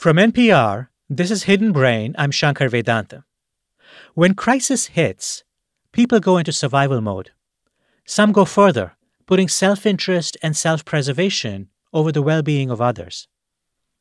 From NPR, this is Hidden Brain. I'm Shankar Vedantam. When crisis hits, people go into survival mode. Some go further, putting self interest and self preservation over the well being of others.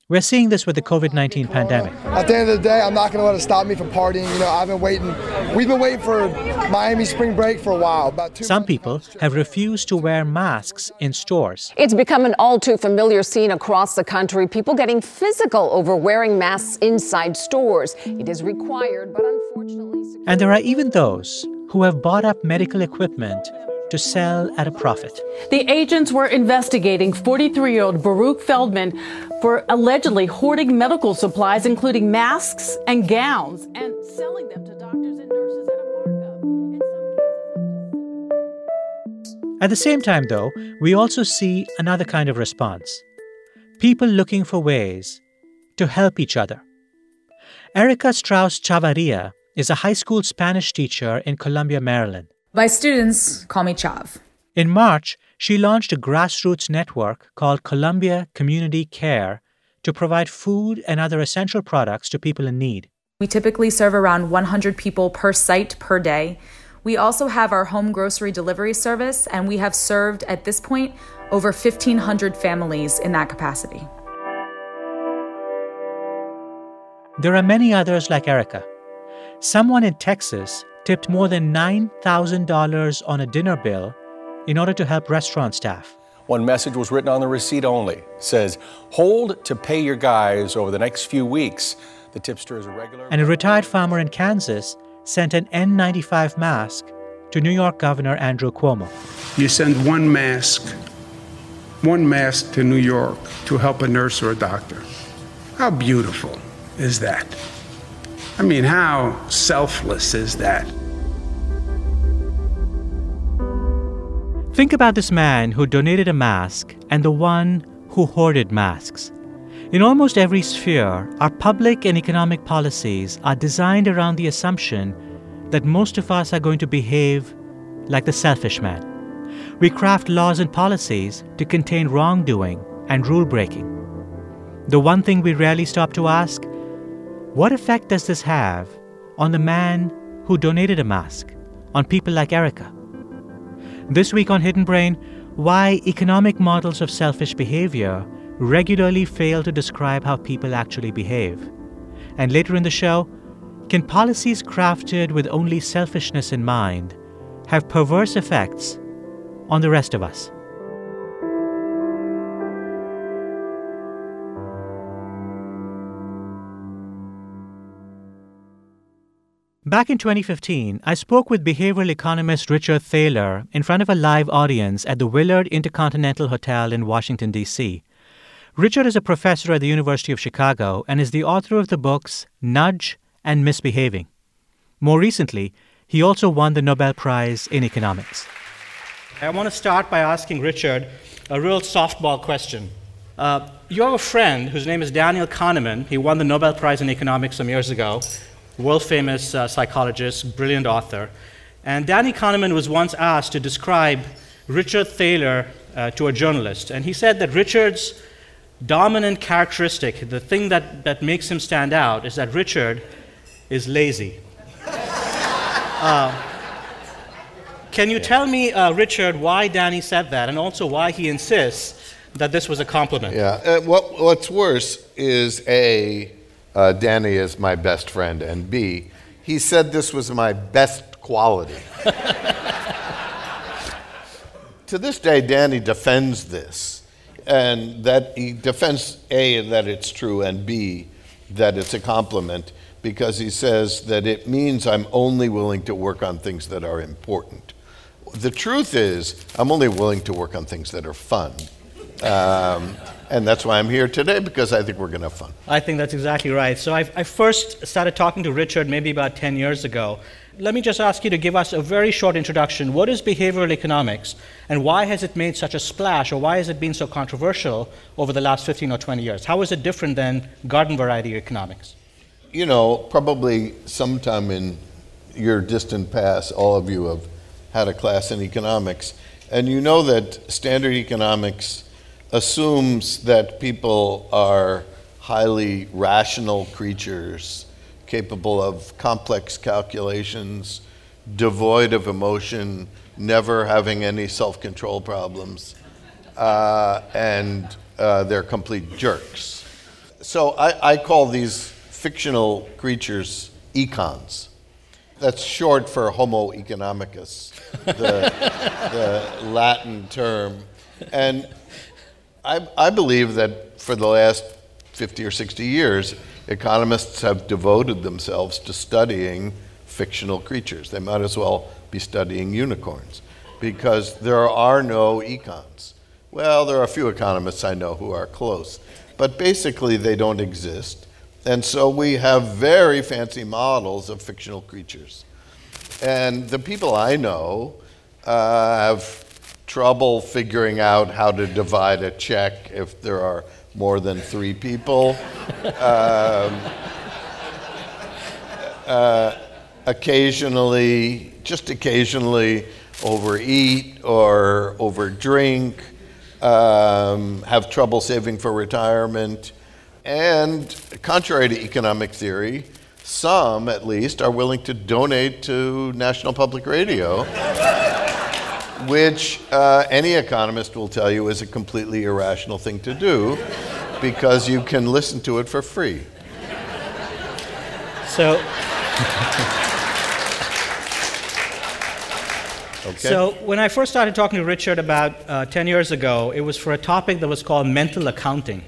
We're seeing this with the COVID 19 pandemic. At the end of the day, I'm not going to let it stop me from partying. You know, I've been waiting. We've been waiting for Miami spring break for a while. About two Some people have refused to wear masks in stores. It's become an all too familiar scene across the country. People getting physical over wearing masks inside stores. It is required, but unfortunately. And there are even those who have bought up medical equipment to sell at a profit. The agents were investigating 43 year old Baruch Feldman for allegedly hoarding medical supplies, including masks and gowns, and selling them to doctors and nurses at a markup. At the same time, though, we also see another kind of response people looking for ways to help each other. Erica Strauss Chavarria is a high school Spanish teacher in Columbia, Maryland. My students call me Chav. In March, she launched a grassroots network called Columbia Community Care to provide food and other essential products to people in need. We typically serve around 100 people per site per day. We also have our home grocery delivery service, and we have served at this point over 1,500 families in that capacity. There are many others like Erica. Someone in Texas tipped more than $9,000 on a dinner bill in order to help restaurant staff. One message was written on the receipt only. It says, hold to pay your guys over the next few weeks. The tipster is a regular. And a retired farmer in Kansas sent an N95 mask to New York Governor Andrew Cuomo. You send one mask, one mask to New York to help a nurse or a doctor. How beautiful is that? I mean, how selfless is that? Think about this man who donated a mask and the one who hoarded masks. In almost every sphere, our public and economic policies are designed around the assumption that most of us are going to behave like the selfish man. We craft laws and policies to contain wrongdoing and rule breaking. The one thing we rarely stop to ask what effect does this have on the man who donated a mask, on people like Erica? This week on Hidden Brain, why economic models of selfish behavior regularly fail to describe how people actually behave. And later in the show, can policies crafted with only selfishness in mind have perverse effects on the rest of us? Back in 2015, I spoke with behavioral economist Richard Thaler in front of a live audience at the Willard Intercontinental Hotel in Washington, D.C. Richard is a professor at the University of Chicago and is the author of the books Nudge and Misbehaving. More recently, he also won the Nobel Prize in Economics. I want to start by asking Richard a real softball question. Uh, you have a friend whose name is Daniel Kahneman. He won the Nobel Prize in Economics some years ago world famous uh, psychologist, brilliant author. And Danny Kahneman was once asked to describe Richard Thaler uh, to a journalist. And he said that Richard's dominant characteristic, the thing that, that makes him stand out, is that Richard is lazy. uh, can you tell me, uh, Richard, why Danny said that, and also why he insists that this was a compliment? Yeah. Uh, what, what's worse is A, uh, Danny is my best friend, and B, he said this was my best quality. to this day, Danny defends this, and that he defends A, that it's true, and B, that it's a compliment, because he says that it means I'm only willing to work on things that are important. The truth is, I'm only willing to work on things that are fun. Um, and that's why I'm here today because I think we're going to have fun. I think that's exactly right. So I, I first started talking to Richard maybe about 10 years ago. Let me just ask you to give us a very short introduction. What is behavioral economics, and why has it made such a splash, or why has it been so controversial over the last 15 or 20 years? How is it different than garden variety economics? You know, probably sometime in your distant past, all of you have had a class in economics, and you know that standard economics assumes that people are highly rational creatures capable of complex calculations, devoid of emotion, never having any self control problems, uh, and uh, they're complete jerks. So I, I call these fictional creatures econs. That's short for Homo economicus, the, the Latin term. And I, I believe that for the last 50 or 60 years, economists have devoted themselves to studying fictional creatures. They might as well be studying unicorns because there are no econs. Well, there are a few economists I know who are close, but basically they don't exist. And so we have very fancy models of fictional creatures. And the people I know uh, have trouble figuring out how to divide a check if there are more than three people. um, uh, occasionally, just occasionally, overeat or overdrink, um, have trouble saving for retirement. And contrary to economic theory, some at least are willing to donate to National Public Radio, which uh, any economist will tell you is a completely irrational thing to do because you can listen to it for free. So. Okay. So, when I first started talking to Richard about uh, 10 years ago, it was for a topic that was called mental accounting.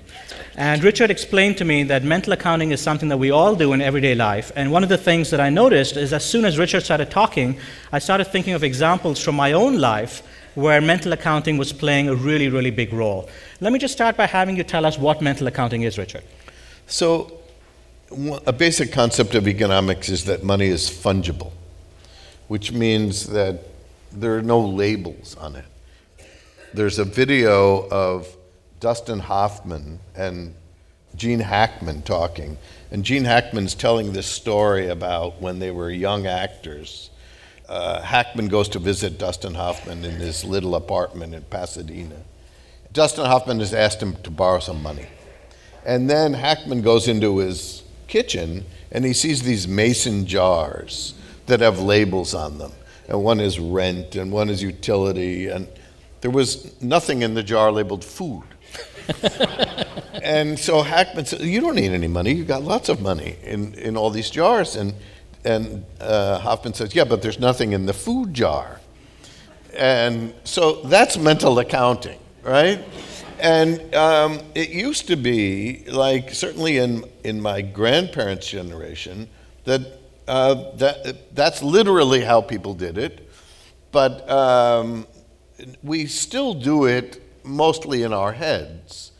And Richard explained to me that mental accounting is something that we all do in everyday life. And one of the things that I noticed is as soon as Richard started talking, I started thinking of examples from my own life where mental accounting was playing a really, really big role. Let me just start by having you tell us what mental accounting is, Richard. So, a basic concept of economics is that money is fungible, which means that there are no labels on it. There's a video of Dustin Hoffman and Gene Hackman talking, and Gene Hackman's telling this story about when they were young actors. Uh, Hackman goes to visit Dustin Hoffman in his little apartment in Pasadena. Dustin Hoffman has asked him to borrow some money. And then Hackman goes into his kitchen and he sees these mason jars that have labels on them and one is rent, and one is utility, and there was nothing in the jar labeled food. and so Hackman said, You don't need any money. You've got lots of money in, in all these jars. And, and uh, Hoffman says, Yeah, but there's nothing in the food jar. And so that's mental accounting, right? And um, it used to be, like, certainly in, in my grandparents' generation, that uh, that, that's literally how people did it, but um, we still do it mostly in our heads.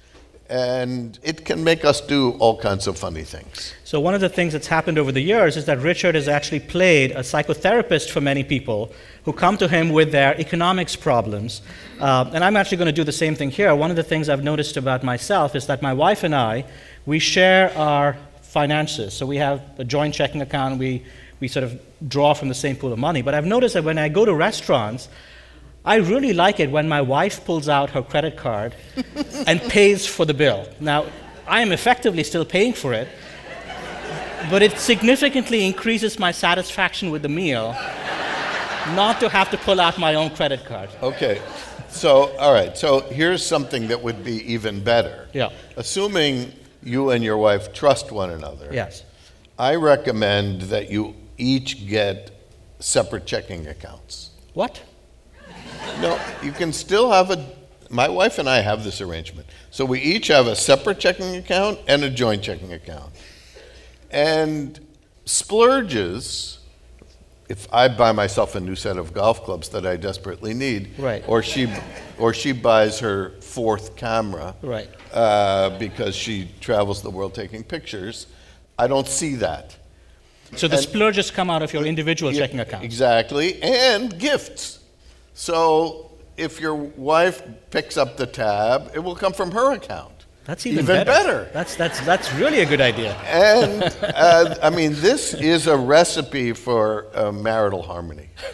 And it can make us do all kinds of funny things. So, one of the things that's happened over the years is that Richard has actually played a psychotherapist for many people who come to him with their economics problems. Uh, and I'm actually going to do the same thing here. One of the things I've noticed about myself is that my wife and I, we share our finances. So we have a joint checking account, we, we sort of draw from the same pool of money. But I've noticed that when I go to restaurants, I really like it when my wife pulls out her credit card and pays for the bill. Now, I am effectively still paying for it, but it significantly increases my satisfaction with the meal not to have to pull out my own credit card. Okay. So, all right. So, here's something that would be even better. Yeah. Assuming you and your wife trust one another. Yes. I recommend that you each get separate checking accounts. What? No, you can still have a. My wife and I have this arrangement. So we each have a separate checking account and a joint checking account. And splurges, if I buy myself a new set of golf clubs that I desperately need, right. or she, or she buys her fourth camera, right. Uh, because she travels the world taking pictures, I don't see that. So the and, splurges come out of your individual yeah, checking account. Exactly, and gifts. So if your wife picks up the tab, it will come from her account. That's even, even better. better. That's, that's, that's really a good idea. And uh, I mean, this is a recipe for uh, marital harmony.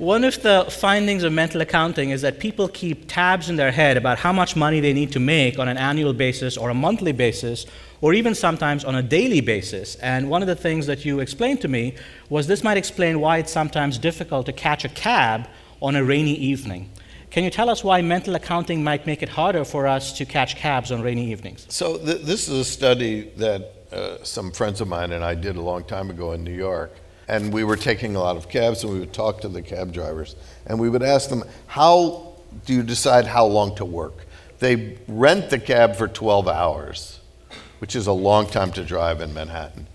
One of the findings of mental accounting is that people keep tabs in their head about how much money they need to make on an annual basis or a monthly basis or even sometimes on a daily basis. And one of the things that you explained to me was this might explain why it's sometimes difficult to catch a cab on a rainy evening. Can you tell us why mental accounting might make it harder for us to catch cabs on rainy evenings? So, th- this is a study that uh, some friends of mine and I did a long time ago in New York and we were taking a lot of cabs and we would talk to the cab drivers and we would ask them how do you decide how long to work? They rent the cab for 12 hours which is a long time to drive in manhattan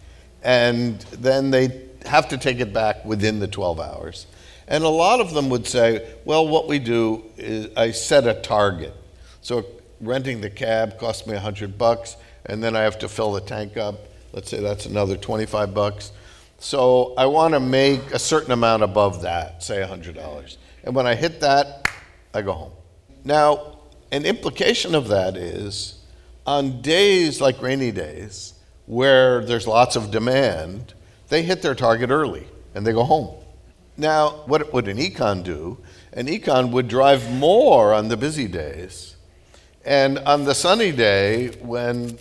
and then they have to take it back within the 12 hours. And a lot of them would say well what we do is i set a target. So renting the cab costs me 100 bucks and then i have to fill the tank up. Let's say that's another 25 bucks so I want to make a certain amount above that, say $100. And when I hit that, I go home. Now, an implication of that is on days like rainy days, where there's lots of demand, they hit their target early and they go home. Now, what would an econ do? An econ would drive more on the busy days. And on the sunny day, when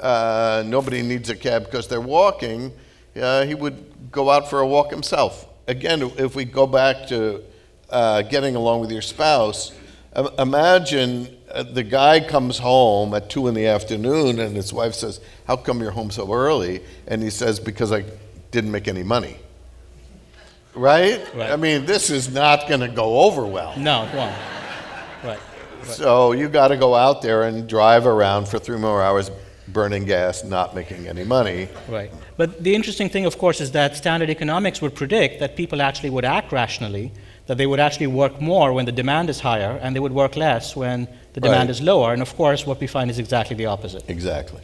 uh, nobody needs a cab because they're walking, uh, he would go out for a walk himself. Again, if we go back to uh, getting along with your spouse, imagine uh, the guy comes home at two in the afternoon and his wife says, How come you're home so early? And he says, Because I didn't make any money. Right? right. I mean, this is not going to go over well. No, it won't. Right. right. So you got to go out there and drive around for three more hours, burning gas, not making any money. Right. But the interesting thing, of course, is that standard economics would predict that people actually would act rationally, that they would actually work more when the demand is higher, and they would work less when the demand right. is lower. And of course, what we find is exactly the opposite. Exactly.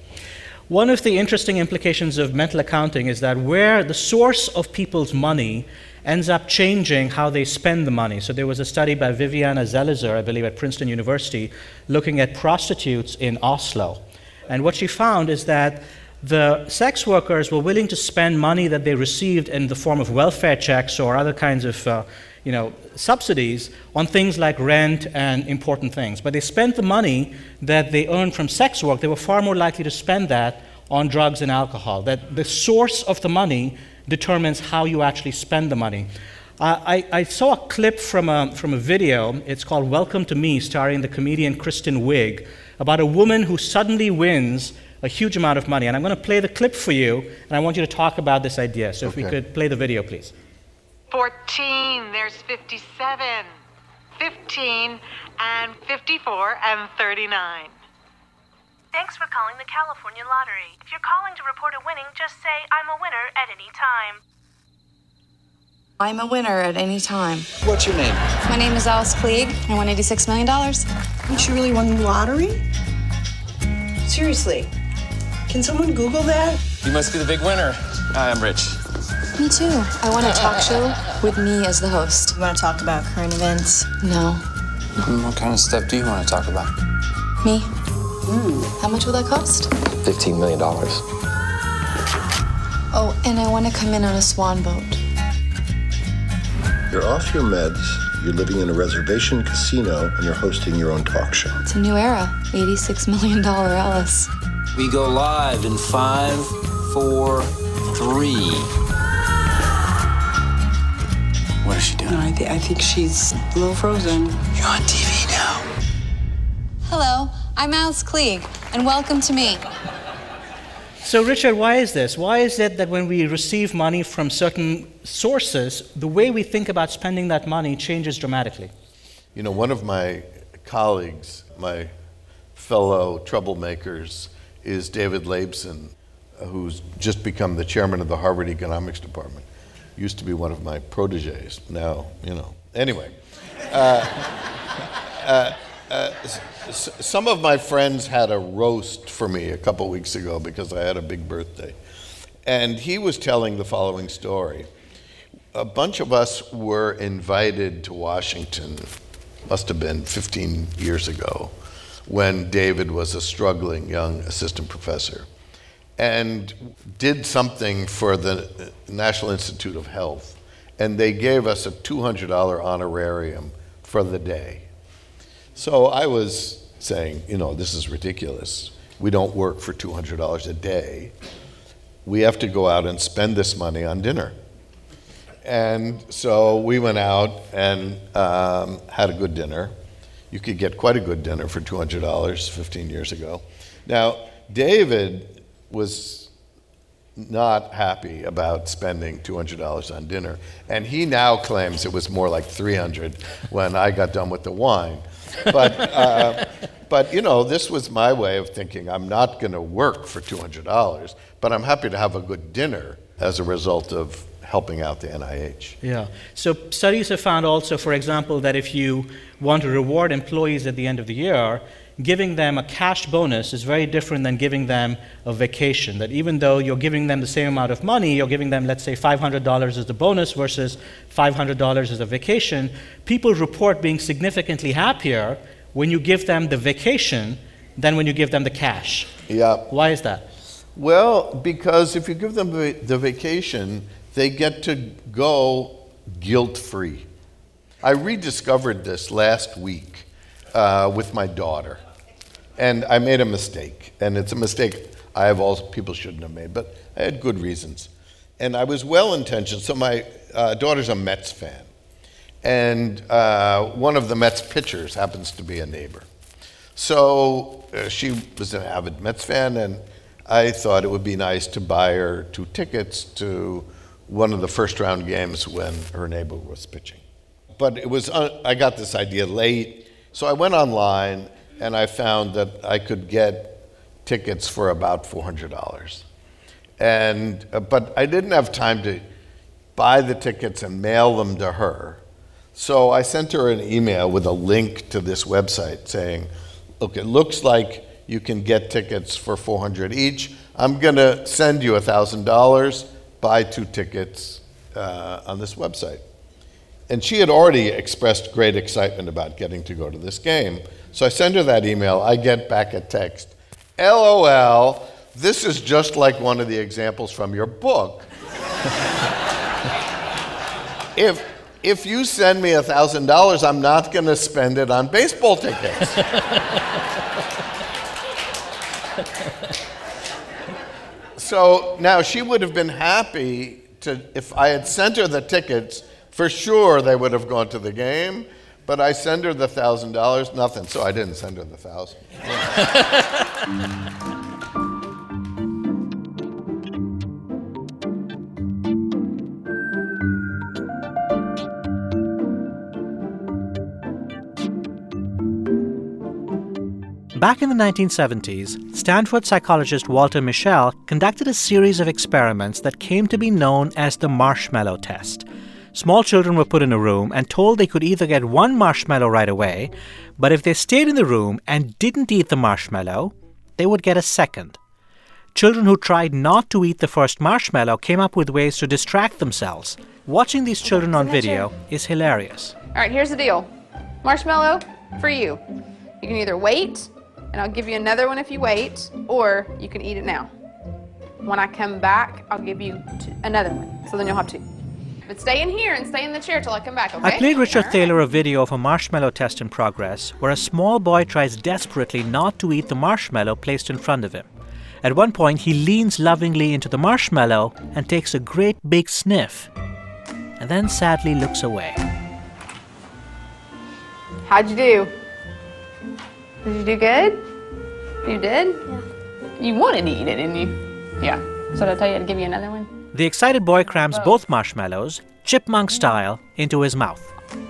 One of the interesting implications of mental accounting is that where the source of people's money ends up changing how they spend the money. So there was a study by Viviana Zelizer, I believe, at Princeton University, looking at prostitutes in Oslo. And what she found is that the sex workers were willing to spend money that they received in the form of welfare checks or other kinds of uh, you know, subsidies on things like rent and important things. But they spent the money that they earned from sex work, they were far more likely to spend that on drugs and alcohol. That the source of the money determines how you actually spend the money. I, I, saw a clip from a, from a video. It's called Welcome to Me, starring the comedian Kristen Wiig, about a woman who suddenly wins a huge amount of money. And I'm going to play the clip for you, and I want you to talk about this idea. So okay. if we could play the video, please. 14, there's 57, 15, and 54, and 39. Thanks for calling the California Lottery. If you're calling to report a winning, just say, I'm a winner at any time. I'm a winner at any time. What's your name? My name is Alice Klieg. I won $86 million. Didn't She really won the lottery? Seriously. Can someone Google that? You must be the big winner. Hi, I'm Rich. Me too. I want a talk show with me as the host. You want to talk about current events? No. What kind of stuff do you want to talk about? Me. Mm. How much will that cost? $15 million. Oh, and I want to come in on a swan boat. You're off your meds, you're living in a reservation casino, and you're hosting your own talk show. It's a new era. $86 million Alice. We go live in five, four, three. What is she doing? No, I, th- I think she's a little frozen. You're on TV now. Hello, I'm Alice Klieg, and welcome to me. So, Richard, why is this? Why is it that when we receive money from certain sources, the way we think about spending that money changes dramatically? You know, one of my colleagues, my fellow troublemakers, is David Laibson, who's just become the chairman of the Harvard Economics Department. Used to be one of my proteges. Now, you know. Anyway. Uh, uh, uh, some of my friends had a roast for me a couple weeks ago because I had a big birthday. And he was telling the following story. A bunch of us were invited to Washington, must have been 15 years ago, when David was a struggling young assistant professor, and did something for the National Institute of Health. and they gave us a $200 honorarium for the day. So I was saying, you know, this is ridiculous. We don't work for $200 a day. We have to go out and spend this money on dinner. And so we went out and um, had a good dinner. You could get quite a good dinner for $200 15 years ago. Now, David was not happy about spending $200 on dinner, and he now claims it was more like 300 when I got done with the wine. But, uh, but you know, this was my way of thinking I'm not going to work for $200, but I'm happy to have a good dinner as a result of helping out the NIH. Yeah. So studies have found also, for example, that if you want to reward employees at the end of the year, giving them a cash bonus is very different than giving them a vacation. That even though you're giving them the same amount of money, you're giving them, let's say, $500 as the bonus versus $500 as a vacation, people report being significantly happier when you give them the vacation than when you give them the cash. Yeah. Why is that? Well, because if you give them the, the vacation, they get to go guilt free. I rediscovered this last week uh, with my daughter, and I made a mistake. And it's a mistake I have all people shouldn't have made, but I had good reasons. And I was well intentioned. So, my uh, daughter's a Mets fan, and uh, one of the Mets pitchers happens to be a neighbor. So, uh, she was an avid Mets fan, and I thought it would be nice to buy her two tickets to one of the first round games when her neighbor was pitching. But it was, uh, I got this idea late, so I went online and I found that I could get tickets for about $400. And, uh, but I didn't have time to buy the tickets and mail them to her. So I sent her an email with a link to this website saying, look, it looks like you can get tickets for 400 each. I'm going to send you $1,000 buy two tickets uh, on this website. And she had already expressed great excitement about getting to go to this game. So I send her that email. I get back a text LOL, this is just like one of the examples from your book. if, if you send me $1,000, I'm not going to spend it on baseball tickets. So now she would have been happy to, if I had sent her the tickets, for sure they would have gone to the game. But I send her the thousand dollars, nothing. So I didn't send her the thousand. Back in the 1970s, Stanford psychologist Walter Mischel conducted a series of experiments that came to be known as the marshmallow test. Small children were put in a room and told they could either get one marshmallow right away, but if they stayed in the room and didn't eat the marshmallow, they would get a second. Children who tried not to eat the first marshmallow came up with ways to distract themselves. Watching these children on video is hilarious. All right, here's the deal marshmallow for you. You can either wait and I'll give you another one if you wait, or you can eat it now. When I come back, I'll give you two, another one, so then you'll have two. But stay in here and stay in the chair till I come back, okay? I played Richard Thaler a video of a marshmallow test in progress where a small boy tries desperately not to eat the marshmallow placed in front of him. At one point, he leans lovingly into the marshmallow and takes a great big sniff, and then sadly looks away. How'd you do? Did you do good? You did? Yeah. You wanted to eat it, didn't you? Yeah. So did I tell you to give you another one? The excited boy crams both marshmallows, chipmunk style, into his mouth.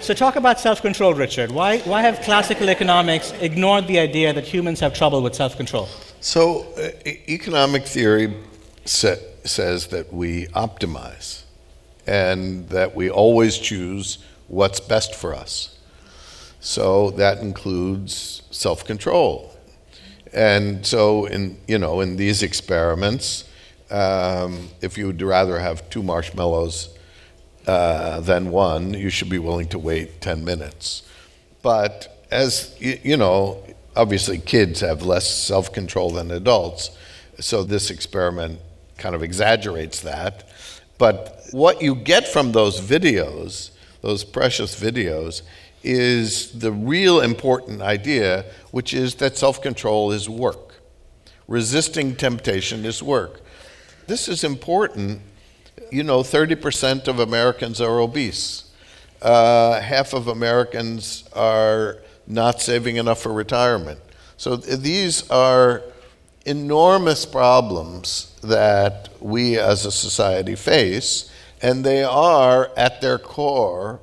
So, talk about self control, Richard. Why, why have classical economics ignored the idea that humans have trouble with self control? So, uh, e- economic theory sa- says that we optimize and that we always choose what's best for us. So, that includes self control. And so, in, you know, in these experiments, um, if you would rather have two marshmallows uh, than one, you should be willing to wait 10 minutes. But as you, know, obviously, kids have less self control than adults. So this experiment kind of exaggerates that. But what you get from those videos, those precious videos, is the real important idea, which is that self control is work. Resisting temptation is work. This is important. You know, 30% of Americans are obese. Uh, half of Americans are not saving enough for retirement. So th- these are enormous problems that we as a society face, and they are at their core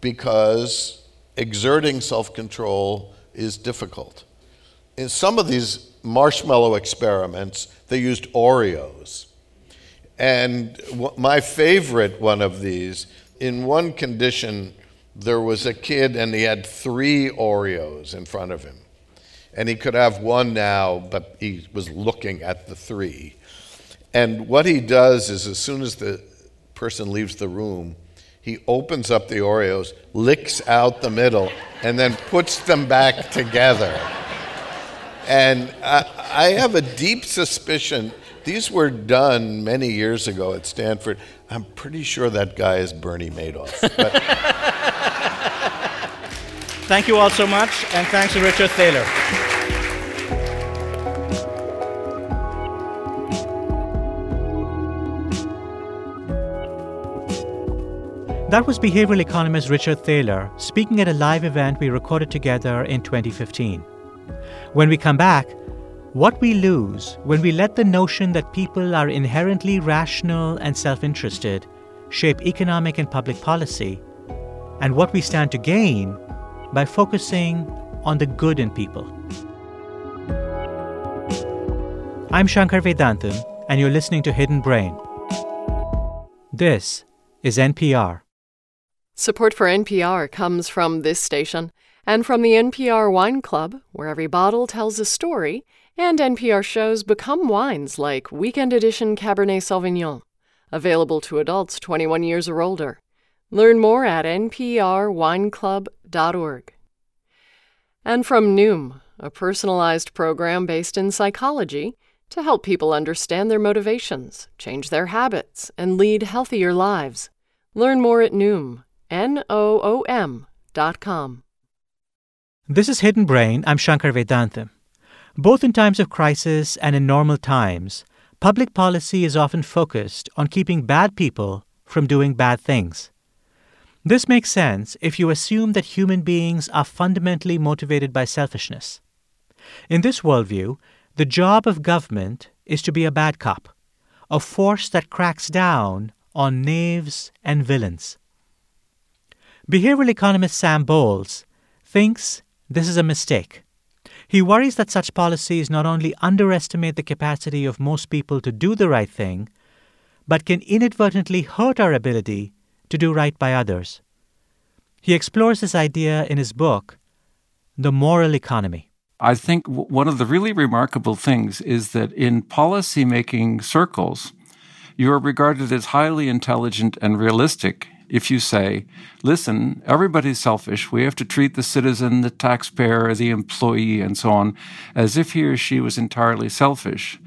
because exerting self control is difficult. In some of these marshmallow experiments, they used Oreos. And my favorite one of these, in one condition, there was a kid and he had three Oreos in front of him. And he could have one now, but he was looking at the three. And what he does is, as soon as the person leaves the room, he opens up the Oreos, licks out the middle, and then puts them back together. And I, I have a deep suspicion these were done many years ago at Stanford. I'm pretty sure that guy is Bernie Madoff. Thank you all so much, and thanks to Richard Thaler. That was behavioral economist Richard Thaler speaking at a live event we recorded together in 2015. When we come back, what we lose when we let the notion that people are inherently rational and self interested shape economic and public policy, and what we stand to gain by focusing on the good in people. I'm Shankar Vedantam, and you're listening to Hidden Brain. This is NPR. Support for NPR comes from this station and from the NPR Wine Club, where every bottle tells a story, and NPR shows become wines like Weekend Edition Cabernet Sauvignon, available to adults 21 years or older. Learn more at nprwineclub.org. And from Noom, a personalized program based in psychology to help people understand their motivations, change their habits, and lead healthier lives. Learn more at Noom, N-O-O-M dot com. This is Hidden Brain. I'm Shankar Vedantam. Both in times of crisis and in normal times, public policy is often focused on keeping bad people from doing bad things. This makes sense if you assume that human beings are fundamentally motivated by selfishness. In this worldview, the job of government is to be a bad cop, a force that cracks down on knaves and villains. Behavioral economist Sam Bowles thinks this is a mistake. He worries that such policies not only underestimate the capacity of most people to do the right thing, but can inadvertently hurt our ability to do right by others. He explores this idea in his book, The Moral Economy. I think one of the really remarkable things is that in policy-making circles, you are regarded as highly intelligent and realistic if you say, listen, everybody's selfish. We have to treat the citizen, the taxpayer, the employee, and so on as if he or she was entirely selfish.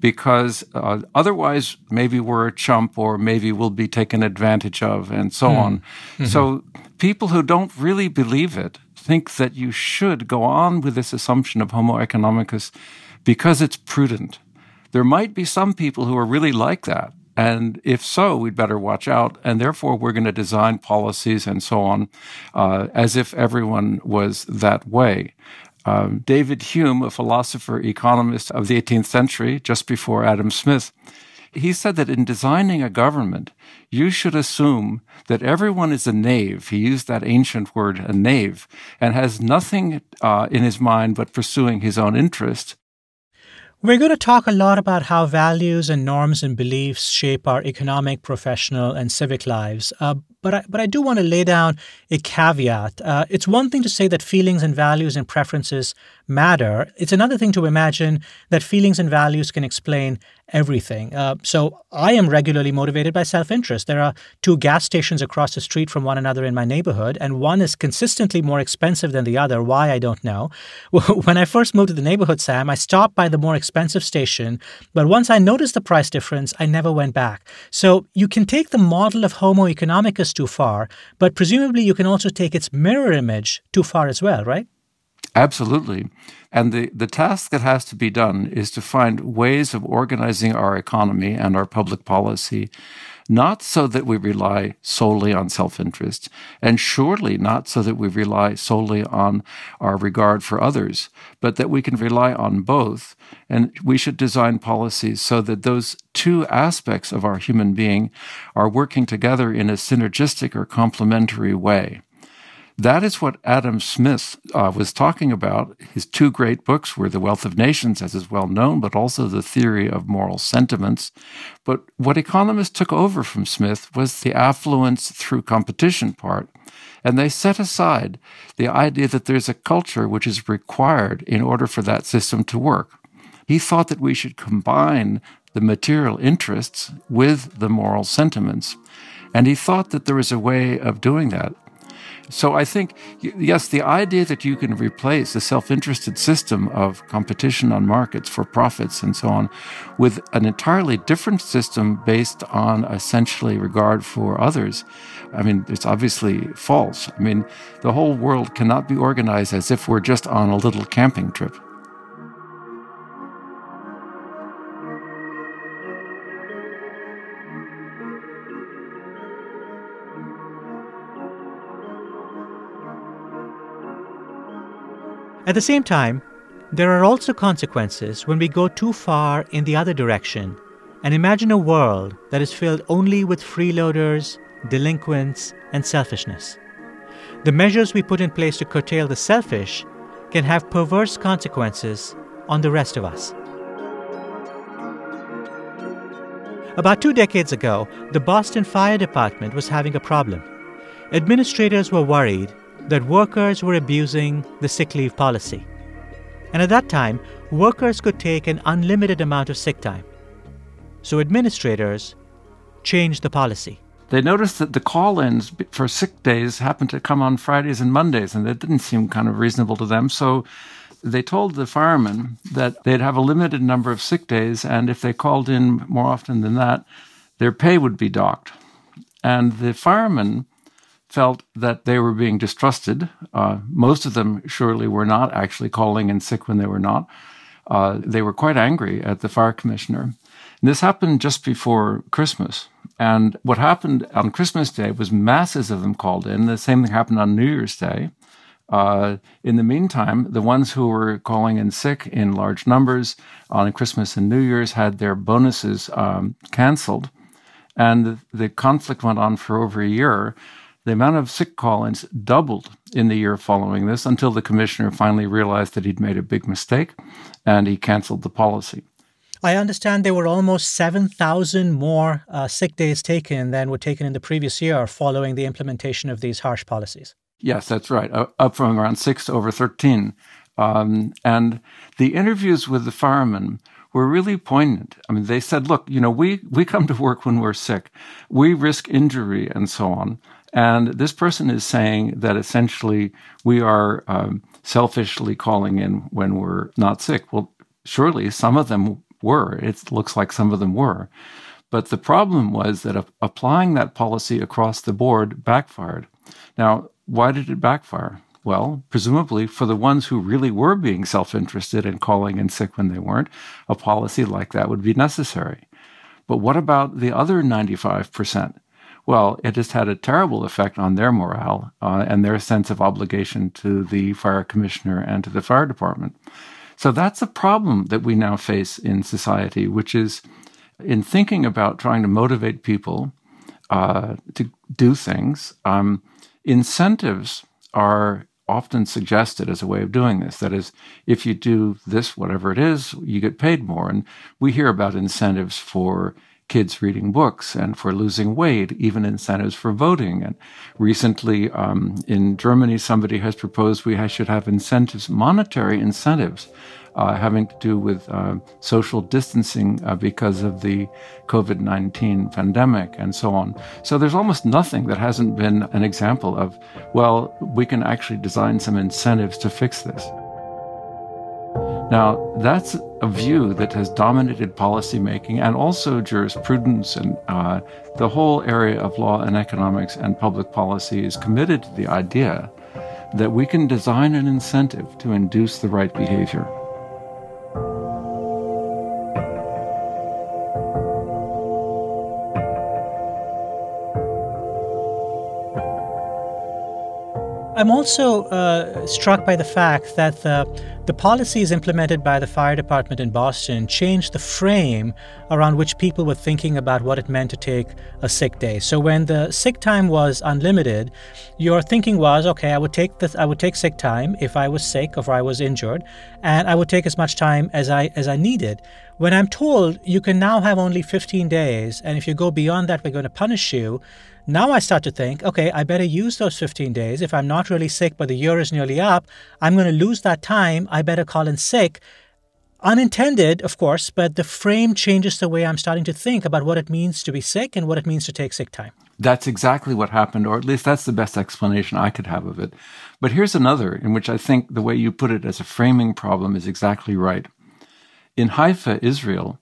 Because uh, otherwise, maybe we're a chump or maybe we'll be taken advantage of, and so Hmm. on. Mhm. So, people who don't really believe it think that you should go on with this assumption of Homo economicus because it's prudent. There might be some people who are really like that. And if so, we'd better watch out. And therefore, we're going to design policies and so on uh, as if everyone was that way. Um, David Hume, a philosopher economist of the 18th century, just before Adam Smith, he said that in designing a government, you should assume that everyone is a knave. He used that ancient word, a knave, and has nothing uh, in his mind but pursuing his own interest. We're going to talk a lot about how values and norms and beliefs shape our economic, professional, and civic lives. Uh, but I, but I do want to lay down a caveat. Uh, it's one thing to say that feelings and values and preferences matter. It's another thing to imagine that feelings and values can explain everything. Uh, so I am regularly motivated by self interest. There are two gas stations across the street from one another in my neighborhood, and one is consistently more expensive than the other. Why, I don't know. When I first moved to the neighborhood, Sam, I stopped by the more expensive station, but once I noticed the price difference, I never went back. So you can take the model of Homo economicus too far, but presumably you can also take its mirror image too far as well, right? Absolutely. And the, the task that has to be done is to find ways of organizing our economy and our public policy, not so that we rely solely on self interest, and surely not so that we rely solely on our regard for others, but that we can rely on both. And we should design policies so that those two aspects of our human being are working together in a synergistic or complementary way. That is what Adam Smith uh, was talking about. His two great books were The Wealth of Nations, as is well known, but also The Theory of Moral Sentiments. But what economists took over from Smith was the affluence through competition part. And they set aside the idea that there's a culture which is required in order for that system to work. He thought that we should combine the material interests with the moral sentiments. And he thought that there was a way of doing that. So I think, yes, the idea that you can replace the self interested system of competition on markets for profits and so on with an entirely different system based on essentially regard for others, I mean, it's obviously false. I mean, the whole world cannot be organized as if we're just on a little camping trip. At the same time, there are also consequences when we go too far in the other direction and imagine a world that is filled only with freeloaders, delinquents, and selfishness. The measures we put in place to curtail the selfish can have perverse consequences on the rest of us. About two decades ago, the Boston Fire Department was having a problem. Administrators were worried that workers were abusing the sick leave policy. And at that time, workers could take an unlimited amount of sick time. So administrators changed the policy. They noticed that the call ins for sick days happened to come on Fridays and Mondays, and that didn't seem kind of reasonable to them. So they told the firemen that they'd have a limited number of sick days, and if they called in more often than that, their pay would be docked. And the firemen felt that they were being distrusted. Uh, most of them surely were not actually calling in sick when they were not. Uh, they were quite angry at the fire commissioner. And this happened just before Christmas. And what happened on Christmas Day was masses of them called in. The same thing happened on New Year's Day. Uh, in the meantime, the ones who were calling in sick in large numbers on Christmas and New Year's had their bonuses um, canceled. And the conflict went on for over a year the amount of sick call ins doubled in the year following this until the commissioner finally realized that he'd made a big mistake and he canceled the policy. I understand there were almost 7,000 more uh, sick days taken than were taken in the previous year following the implementation of these harsh policies. Yes, that's right, uh, up from around 6 to over 13. Um, and the interviews with the firemen were really poignant. I mean, they said, look, you know, we, we come to work when we're sick. We risk injury and so on. And this person is saying that essentially we are um, selfishly calling in when we're not sick. Well, surely some of them were. It looks like some of them were. But the problem was that applying that policy across the board backfired. Now, why did it backfire? Well, presumably for the ones who really were being self interested and calling in sick when they weren't, a policy like that would be necessary. But what about the other 95%? Well, it just had a terrible effect on their morale uh, and their sense of obligation to the fire commissioner and to the fire department. So that's a problem that we now face in society, which is in thinking about trying to motivate people uh, to do things, um, incentives are often suggested as a way of doing this. That is, if you do this, whatever it is, you get paid more. And we hear about incentives for kids reading books and for losing weight, even incentives for voting. And recently um, in Germany, somebody has proposed we should have incentives, monetary incentives. Uh, having to do with uh, social distancing uh, because of the COVID 19 pandemic and so on. So there's almost nothing that hasn't been an example of, well, we can actually design some incentives to fix this. Now, that's a view that has dominated policymaking and also jurisprudence, and uh, the whole area of law and economics and public policy is committed to the idea that we can design an incentive to induce the right behavior. I'm also uh, struck by the fact that the, the policies implemented by the fire department in Boston changed the frame around which people were thinking about what it meant to take a sick day. So when the sick time was unlimited, your thinking was, okay, I would take this, I would take sick time if I was sick or if I was injured, and I would take as much time as I as I needed. When I'm told you can now have only 15 days, and if you go beyond that, we're going to punish you. Now I start to think, okay, I better use those 15 days. If I'm not really sick, but the year is nearly up, I'm going to lose that time. I better call in sick. Unintended, of course, but the frame changes the way I'm starting to think about what it means to be sick and what it means to take sick time. That's exactly what happened, or at least that's the best explanation I could have of it. But here's another in which I think the way you put it as a framing problem is exactly right. In Haifa, Israel,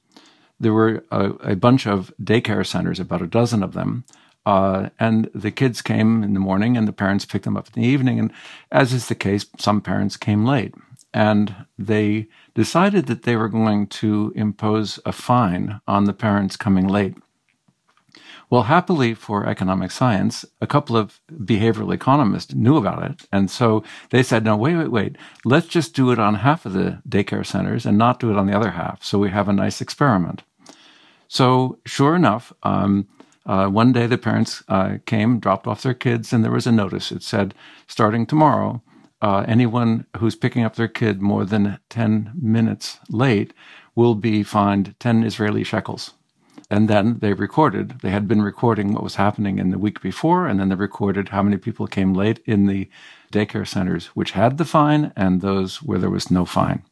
there were a, a bunch of daycare centers, about a dozen of them, uh, and the kids came in the morning and the parents picked them up in the evening. And as is the case, some parents came late. And they decided that they were going to impose a fine on the parents coming late. Well, happily for economic science, a couple of behavioral economists knew about it. And so they said, no, wait, wait, wait. Let's just do it on half of the daycare centers and not do it on the other half. So we have a nice experiment. So, sure enough, um, uh, one day the parents uh, came, dropped off their kids, and there was a notice. It said, starting tomorrow, uh, anyone who's picking up their kid more than 10 minutes late will be fined 10 Israeli shekels. And then they recorded, they had been recording what was happening in the week before, and then they recorded how many people came late in the daycare centers which had the fine and those where there was no fine.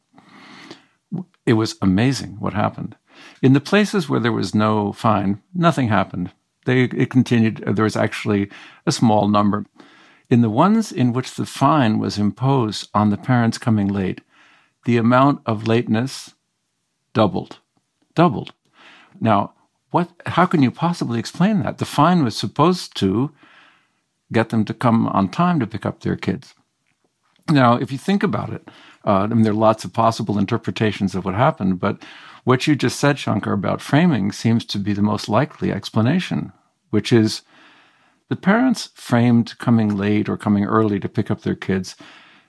It was amazing what happened. In the places where there was no fine, nothing happened they it continued. There was actually a small number. In the ones in which the fine was imposed on the parents coming late, the amount of lateness doubled, doubled. Now, what? How can you possibly explain that? The fine was supposed to get them to come on time to pick up their kids. Now, if you think about it, uh, I mean, there are lots of possible interpretations of what happened, but what you just said, Shankar, about framing seems to be the most likely explanation which is the parents framed coming late or coming early to pick up their kids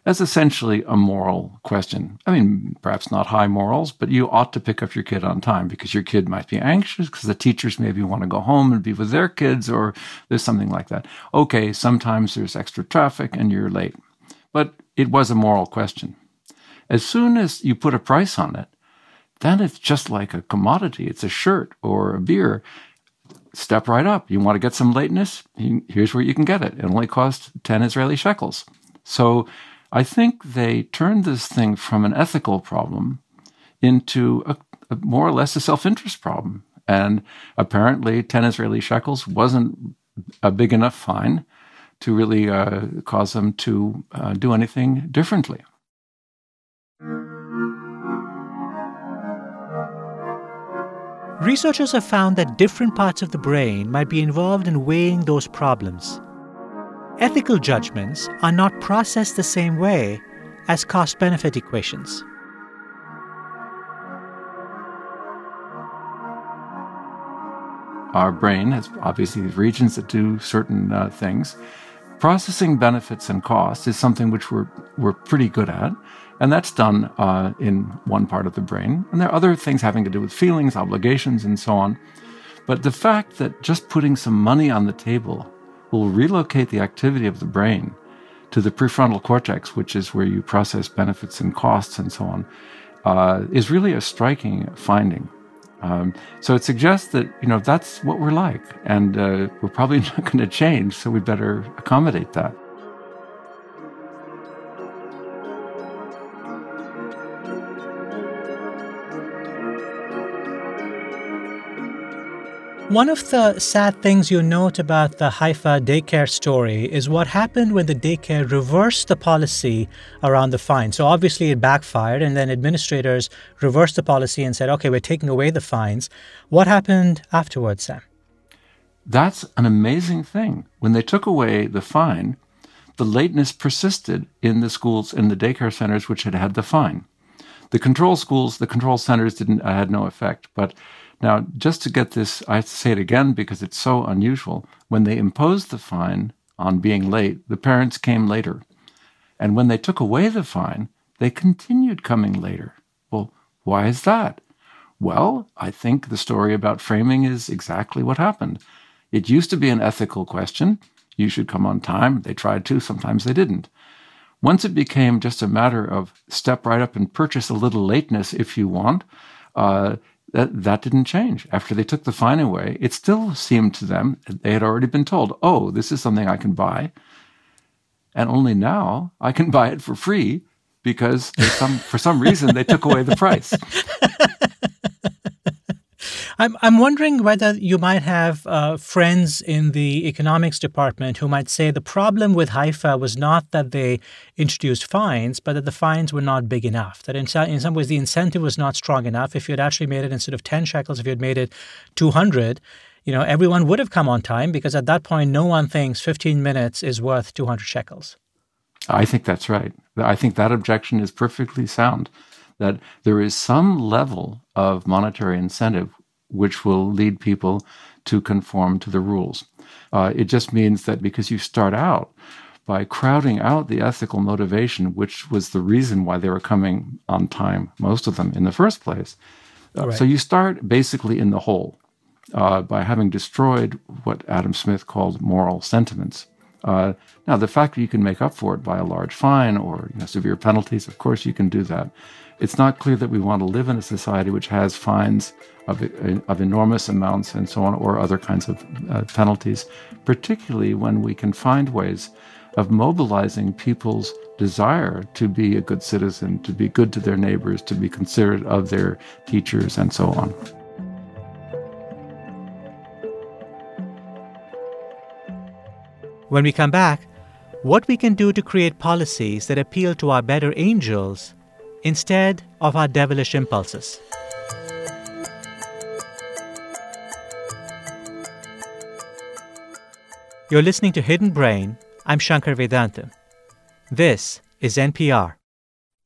as essentially a moral question. I mean, perhaps not high morals, but you ought to pick up your kid on time because your kid might be anxious because the teachers maybe want to go home and be with their kids or there's something like that. Okay, sometimes there's extra traffic and you're late. But it was a moral question. As soon as you put a price on it, then it's just like a commodity. It's a shirt or a beer step right up. You want to get some lateness? Here's where you can get it. It only costs 10 Israeli shekels. So I think they turned this thing from an ethical problem into a, a more or less a self interest problem. And apparently, 10 Israeli shekels wasn't a big enough fine to really uh, cause them to uh, do anything differently. Researchers have found that different parts of the brain might be involved in weighing those problems. Ethical judgments are not processed the same way as cost benefit equations. Our brain has obviously regions that do certain uh, things. Processing benefits and costs is something which we're, we're pretty good at. And that's done uh, in one part of the brain. And there are other things having to do with feelings, obligations, and so on. But the fact that just putting some money on the table will relocate the activity of the brain to the prefrontal cortex, which is where you process benefits and costs and so on, uh, is really a striking finding. Um, so it suggests that you know that's what we're like, and uh, we're probably not going to change. So we better accommodate that. One of the sad things you note about the Haifa daycare story is what happened when the daycare reversed the policy around the fine. So obviously it backfired, and then administrators reversed the policy and said, okay, we're taking away the fines. What happened afterwards, Sam? That's an amazing thing. When they took away the fine, the lateness persisted in the schools, in the daycare centers which had had the fine. The control schools, the control centers didn't uh, had no effect, but now, just to get this, I have to say it again because it's so unusual. When they imposed the fine on being late, the parents came later. And when they took away the fine, they continued coming later. Well, why is that? Well, I think the story about framing is exactly what happened. It used to be an ethical question. You should come on time. They tried to, sometimes they didn't. Once it became just a matter of step right up and purchase a little lateness if you want, uh, that, that didn't change. After they took the fine away, it still seemed to them they had already been told, oh, this is something I can buy. And only now I can buy it for free because some, for some reason they took away the price. I'm, I'm wondering whether you might have uh, friends in the economics department who might say the problem with Haifa was not that they introduced fines, but that the fines were not big enough. That in, in some ways the incentive was not strong enough. If you had actually made it instead of 10 shekels, if you had made it 200, you know, everyone would have come on time because at that point, no one thinks 15 minutes is worth 200 shekels. I think that's right. I think that objection is perfectly sound. That there is some level of monetary incentive which will lead people to conform to the rules. Uh, it just means that because you start out by crowding out the ethical motivation, which was the reason why they were coming on time, most of them in the first place. Uh, right. So you start basically in the hole uh, by having destroyed what Adam Smith called moral sentiments. Uh, now, the fact that you can make up for it by a large fine or you know, severe penalties, of course, you can do that. It's not clear that we want to live in a society which has fines of, of enormous amounts and so on, or other kinds of uh, penalties, particularly when we can find ways of mobilizing people's desire to be a good citizen, to be good to their neighbors, to be considerate of their teachers, and so on. When we come back, what we can do to create policies that appeal to our better angels instead of our devilish impulses. You're listening to Hidden Brain. I'm Shankar Vedantam. This is NPR.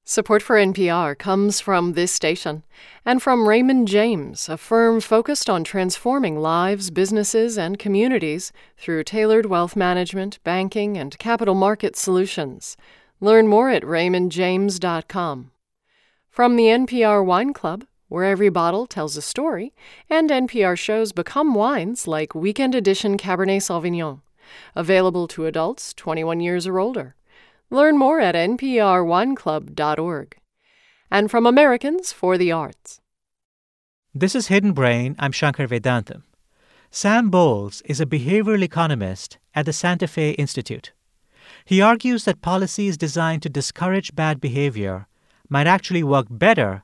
Support for NPR comes from this station and from Raymond James, a firm focused on transforming lives, businesses, and communities through tailored wealth management, banking, and capital market solutions. Learn more at raymondjames.com. From the NPR Wine Club, where every bottle tells a story, and NPR shows become wines like Weekend Edition Cabernet Sauvignon available to adults 21 years or older. Learn more at nprwineclub.org. And from Americans for the Arts. This is Hidden Brain. I'm Shankar Vedantam. Sam Bowles is a behavioral economist at the Santa Fe Institute. He argues that policies designed to discourage bad behavior might actually work better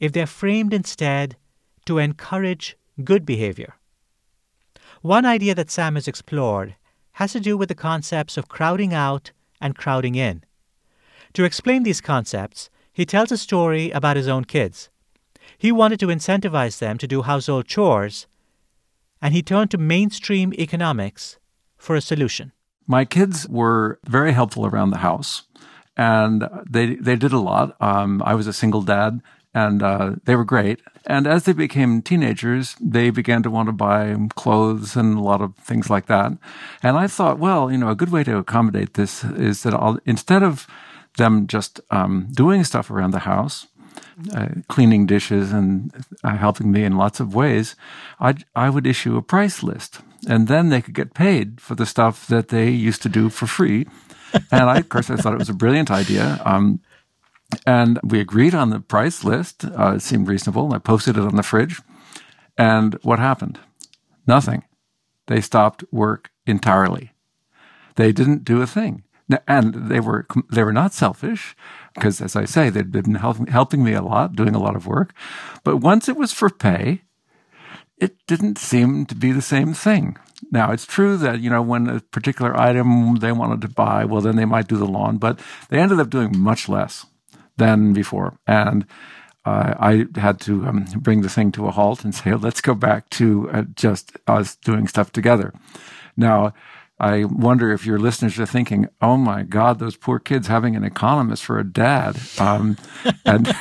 if they're framed instead to encourage good behavior. One idea that Sam has explored has to do with the concepts of crowding out and crowding in. To explain these concepts, he tells a story about his own kids. He wanted to incentivize them to do household chores, and he turned to mainstream economics for a solution. My kids were very helpful around the house, and they they did a lot. Um, I was a single dad, and uh, they were great. And as they became teenagers, they began to want to buy clothes and a lot of things like that. And I thought, well, you know, a good way to accommodate this is that I'll, instead of them just um, doing stuff around the house, uh, cleaning dishes and uh, helping me in lots of ways, I I would issue a price list, and then they could get paid for the stuff that they used to do for free. and I, of course, I thought it was a brilliant idea. Um, and we agreed on the price list. Uh, it seemed reasonable. I posted it on the fridge. And what happened? Nothing. They stopped work entirely. They didn't do a thing. And they were they were not selfish because, as I say, they'd been help, helping me a lot, doing a lot of work. But once it was for pay, it didn't seem to be the same thing. Now, it's true that, you know, when a particular item they wanted to buy, well, then they might do the lawn, but they ended up doing much less than before. And uh, I had to um, bring the thing to a halt and say, let's go back to uh, just us doing stuff together. Now, I wonder if your listeners are thinking, "Oh my God, those poor kids having an economist for a dad." Um, and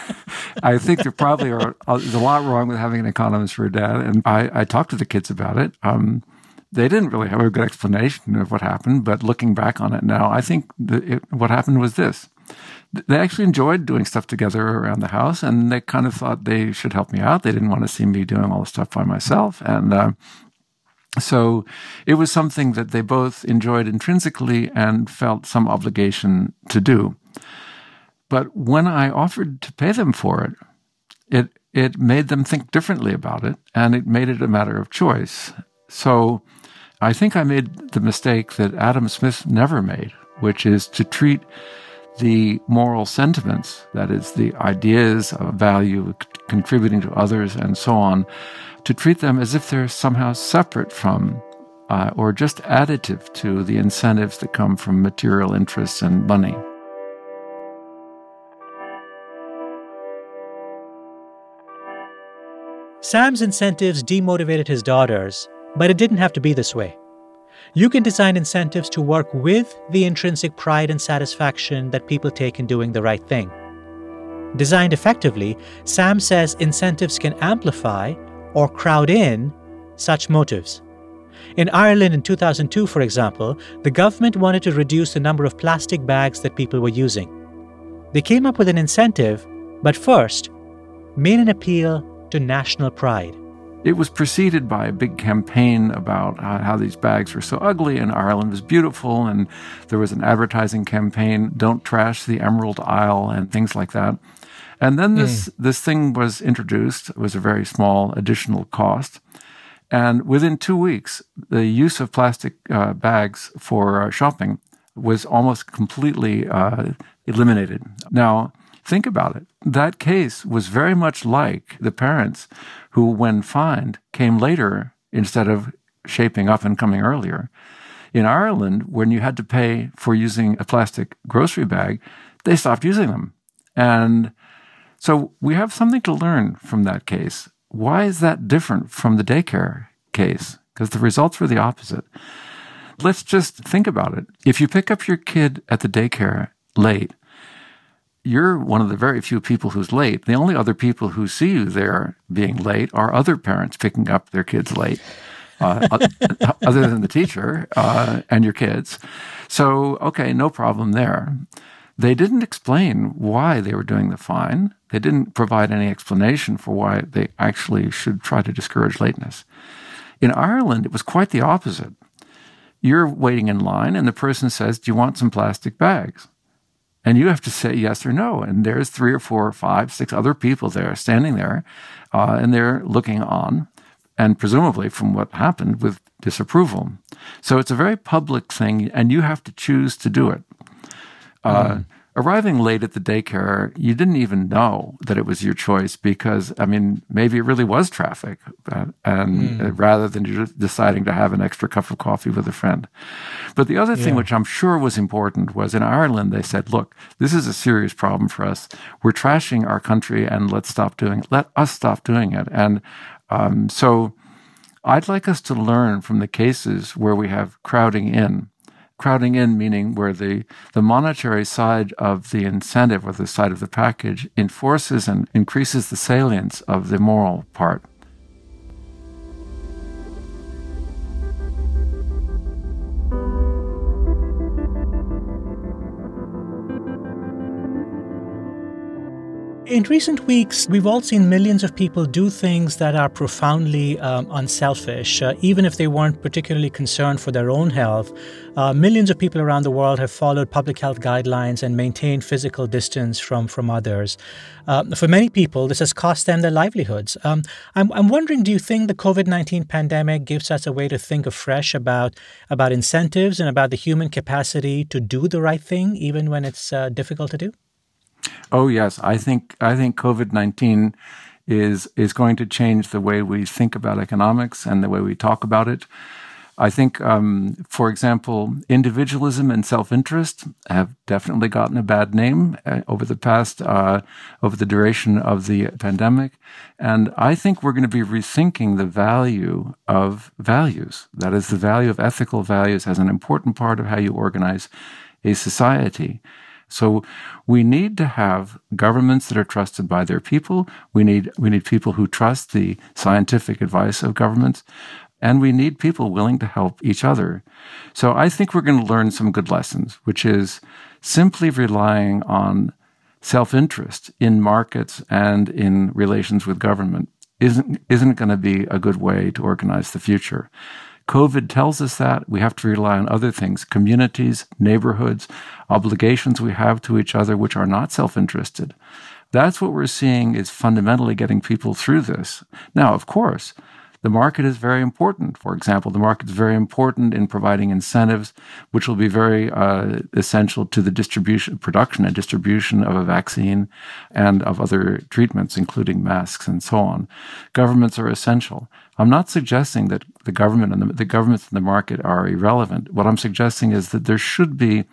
I think there probably are uh, there's a lot wrong with having an economist for a dad. And I, I talked to the kids about it. Um, they didn't really have a good explanation of what happened, but looking back on it now, I think it, what happened was this: they actually enjoyed doing stuff together around the house, and they kind of thought they should help me out. They didn't want to see me doing all the stuff by myself, and uh, so it was something that they both enjoyed intrinsically and felt some obligation to do. But when I offered to pay them for it, it it made them think differently about it and it made it a matter of choice. So I think I made the mistake that Adam Smith never made, which is to treat the moral sentiments, that is, the ideas of value, contributing to others, and so on, to treat them as if they're somehow separate from uh, or just additive to the incentives that come from material interests and money. Sam's incentives demotivated his daughters, but it didn't have to be this way. You can design incentives to work with the intrinsic pride and satisfaction that people take in doing the right thing. Designed effectively, Sam says incentives can amplify or crowd in such motives. In Ireland in 2002, for example, the government wanted to reduce the number of plastic bags that people were using. They came up with an incentive, but first, made an appeal to national pride. It was preceded by a big campaign about how these bags were so ugly and Ireland was beautiful, and there was an advertising campaign, Don't Trash the Emerald Isle, and things like that. And then this, mm. this thing was introduced. It was a very small additional cost. And within two weeks, the use of plastic uh, bags for uh, shopping was almost completely uh, eliminated. Now, think about it. That case was very much like the parents who, when fined, came later instead of shaping up and coming earlier. In Ireland, when you had to pay for using a plastic grocery bag, they stopped using them. And so we have something to learn from that case. Why is that different from the daycare case? Because the results were the opposite. Let's just think about it. If you pick up your kid at the daycare late, you're one of the very few people who's late. The only other people who see you there being late are other parents picking up their kids late, uh, other than the teacher uh, and your kids. So, okay, no problem there. They didn't explain why they were doing the fine. They didn't provide any explanation for why they actually should try to discourage lateness. In Ireland, it was quite the opposite. You're waiting in line, and the person says, Do you want some plastic bags? And you have to say yes or no. And there's three or four or five, six other people there standing there, uh, and they're looking on, and presumably from what happened with disapproval. So it's a very public thing, and you have to choose to do it. Uh, mm arriving late at the daycare, you didn't even know that it was your choice because, I mean, maybe it really was traffic, uh, and mm. rather than just deciding to have an extra cup of coffee with a friend. But the other thing, which I'm sure was important, was in Ireland, they said, look, this is a serious problem for us. We're trashing our country and let's stop doing it. Let us stop doing it. And um, so I'd like us to learn from the cases where we have crowding in crowding in meaning where the, the monetary side of the incentive or the side of the package enforces and increases the salience of the moral part. In recent weeks, we've all seen millions of people do things that are profoundly um, unselfish, uh, even if they weren't particularly concerned for their own health. Uh, millions of people around the world have followed public health guidelines and maintained physical distance from, from others. Uh, for many people, this has cost them their livelihoods. Um, I'm, I'm wondering do you think the COVID 19 pandemic gives us a way to think afresh about, about incentives and about the human capacity to do the right thing, even when it's uh, difficult to do? Oh yes, I think I think COVID nineteen is is going to change the way we think about economics and the way we talk about it. I think, um, for example, individualism and self-interest have definitely gotten a bad name uh, over the past, uh, over the duration of the pandemic, and I think we're going to be rethinking the value of values. That is, the value of ethical values as an important part of how you organize a society. So we need to have governments that are trusted by their people. We need, we need people who trust the scientific advice of governments. And we need people willing to help each other. So I think we're going to learn some good lessons, which is simply relying on self interest in markets and in relations with government isn't, isn't going to be a good way to organize the future. COVID tells us that we have to rely on other things, communities, neighborhoods, obligations we have to each other, which are not self interested. That's what we're seeing is fundamentally getting people through this. Now, of course, the market is very important. For example, the market is very important in providing incentives, which will be very uh, essential to the distribution, production, and distribution of a vaccine and of other treatments, including masks and so on. Governments are essential. I'm not suggesting that the government and the, the governments in the market are irrelevant. What I'm suggesting is that there should be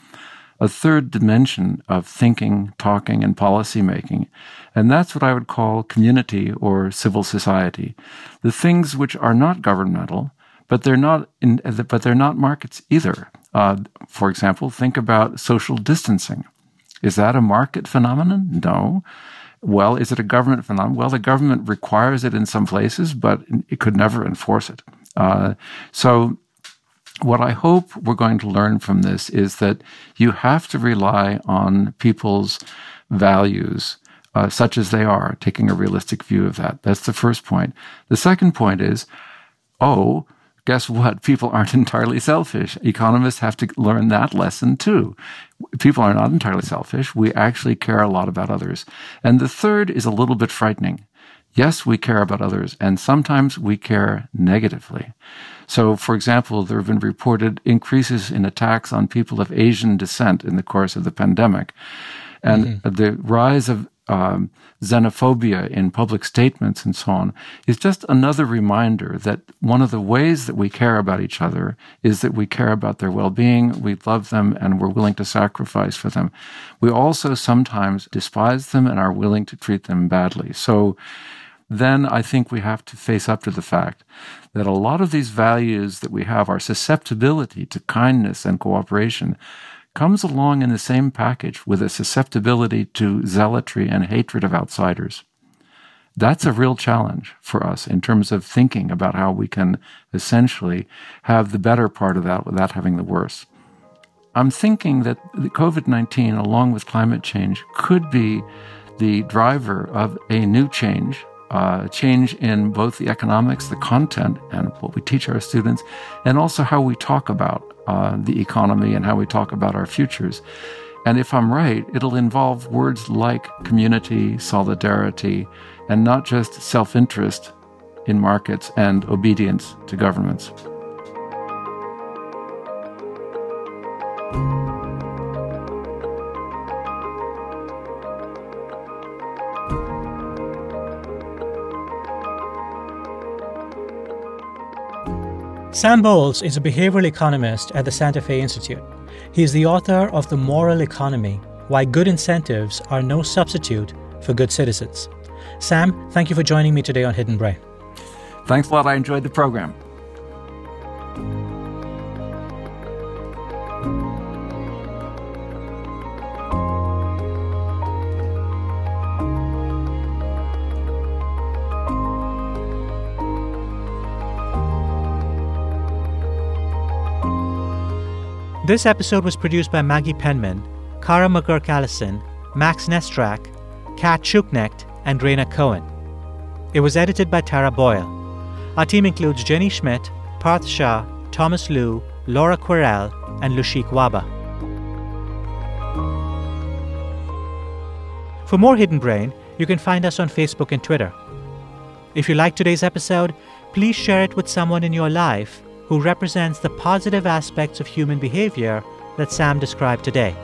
a third dimension of thinking, talking, and policy making. And that's what I would call community or civil society. The things which are not governmental, but they're not in, but they're not markets either. Uh, for example, think about social distancing. Is that a market phenomenon? No. Well, is it a government phenomenon? Well, the government requires it in some places, but it could never enforce it. Uh, so, what I hope we're going to learn from this is that you have to rely on people's values, uh, such as they are, taking a realistic view of that. That's the first point. The second point is, oh, guess what? People aren't entirely selfish. Economists have to learn that lesson too. People are not entirely selfish. We actually care a lot about others. And the third is a little bit frightening. Yes, we care about others, and sometimes we care negatively. So, for example, there have been reported increases in attacks on people of Asian descent in the course of the pandemic. And mm-hmm. the rise of um, xenophobia in public statements and so on is just another reminder that one of the ways that we care about each other is that we care about their well-being, we love them, and we're willing to sacrifice for them. We also sometimes despise them and are willing to treat them badly. So then I think we have to face up to the fact that a lot of these values that we have, our susceptibility to kindness and cooperation, comes along in the same package with a susceptibility to zealotry and hatred of outsiders. That's a real challenge for us in terms of thinking about how we can essentially have the better part of that without having the worse. I'm thinking that the COVID 19, along with climate change, could be the driver of a new change uh, change in both the economics, the content, and what we teach our students, and also how we talk about uh, the economy and how we talk about our futures. And if I'm right, it'll involve words like community, solidarity, and not just self interest in markets and obedience to governments. Sam Bowles is a behavioral economist at the Santa Fe Institute. He is the author of The Moral Economy Why Good Incentives Are No Substitute for Good Citizens. Sam, thank you for joining me today on Hidden Brain. Thanks a lot. I enjoyed the program. This episode was produced by Maggie Penman, Kara McGuirk-Allison, Max Nesterak, Kat Schuknecht, and Rhaina Cohen. It was edited by Tara Boyle. Our team includes Jenny Schmidt, Parth Shah, Thomas Lu, Laura Kwerel, and Lushik Wahba. For more Hidden Brain, you can find us on Facebook and Twitter. If you like today's episode, please share it with someone in your life who represents the positive aspects of human behavior that Sam described today.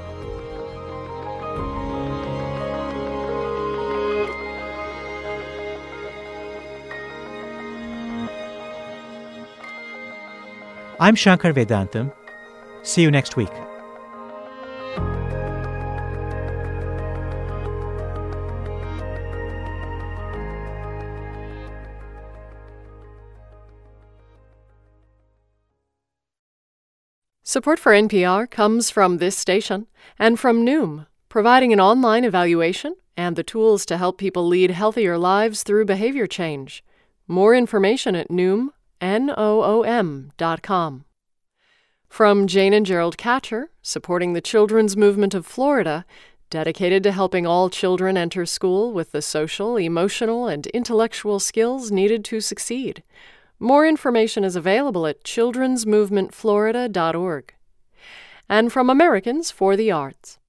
I'm Shankar Vedantam. See you next week. Support for NPR comes from this station and from Noom, providing an online evaluation and the tools to help people lead healthier lives through behavior change. More information at Noom, N-O-O-M dot com. From Jane and Gerald Katcher, supporting the children's movement of Florida, dedicated to helping all children enter school with the social, emotional, and intellectual skills needed to succeed. More information is available at childrensmovementflorida.org. And from Americans for the Arts,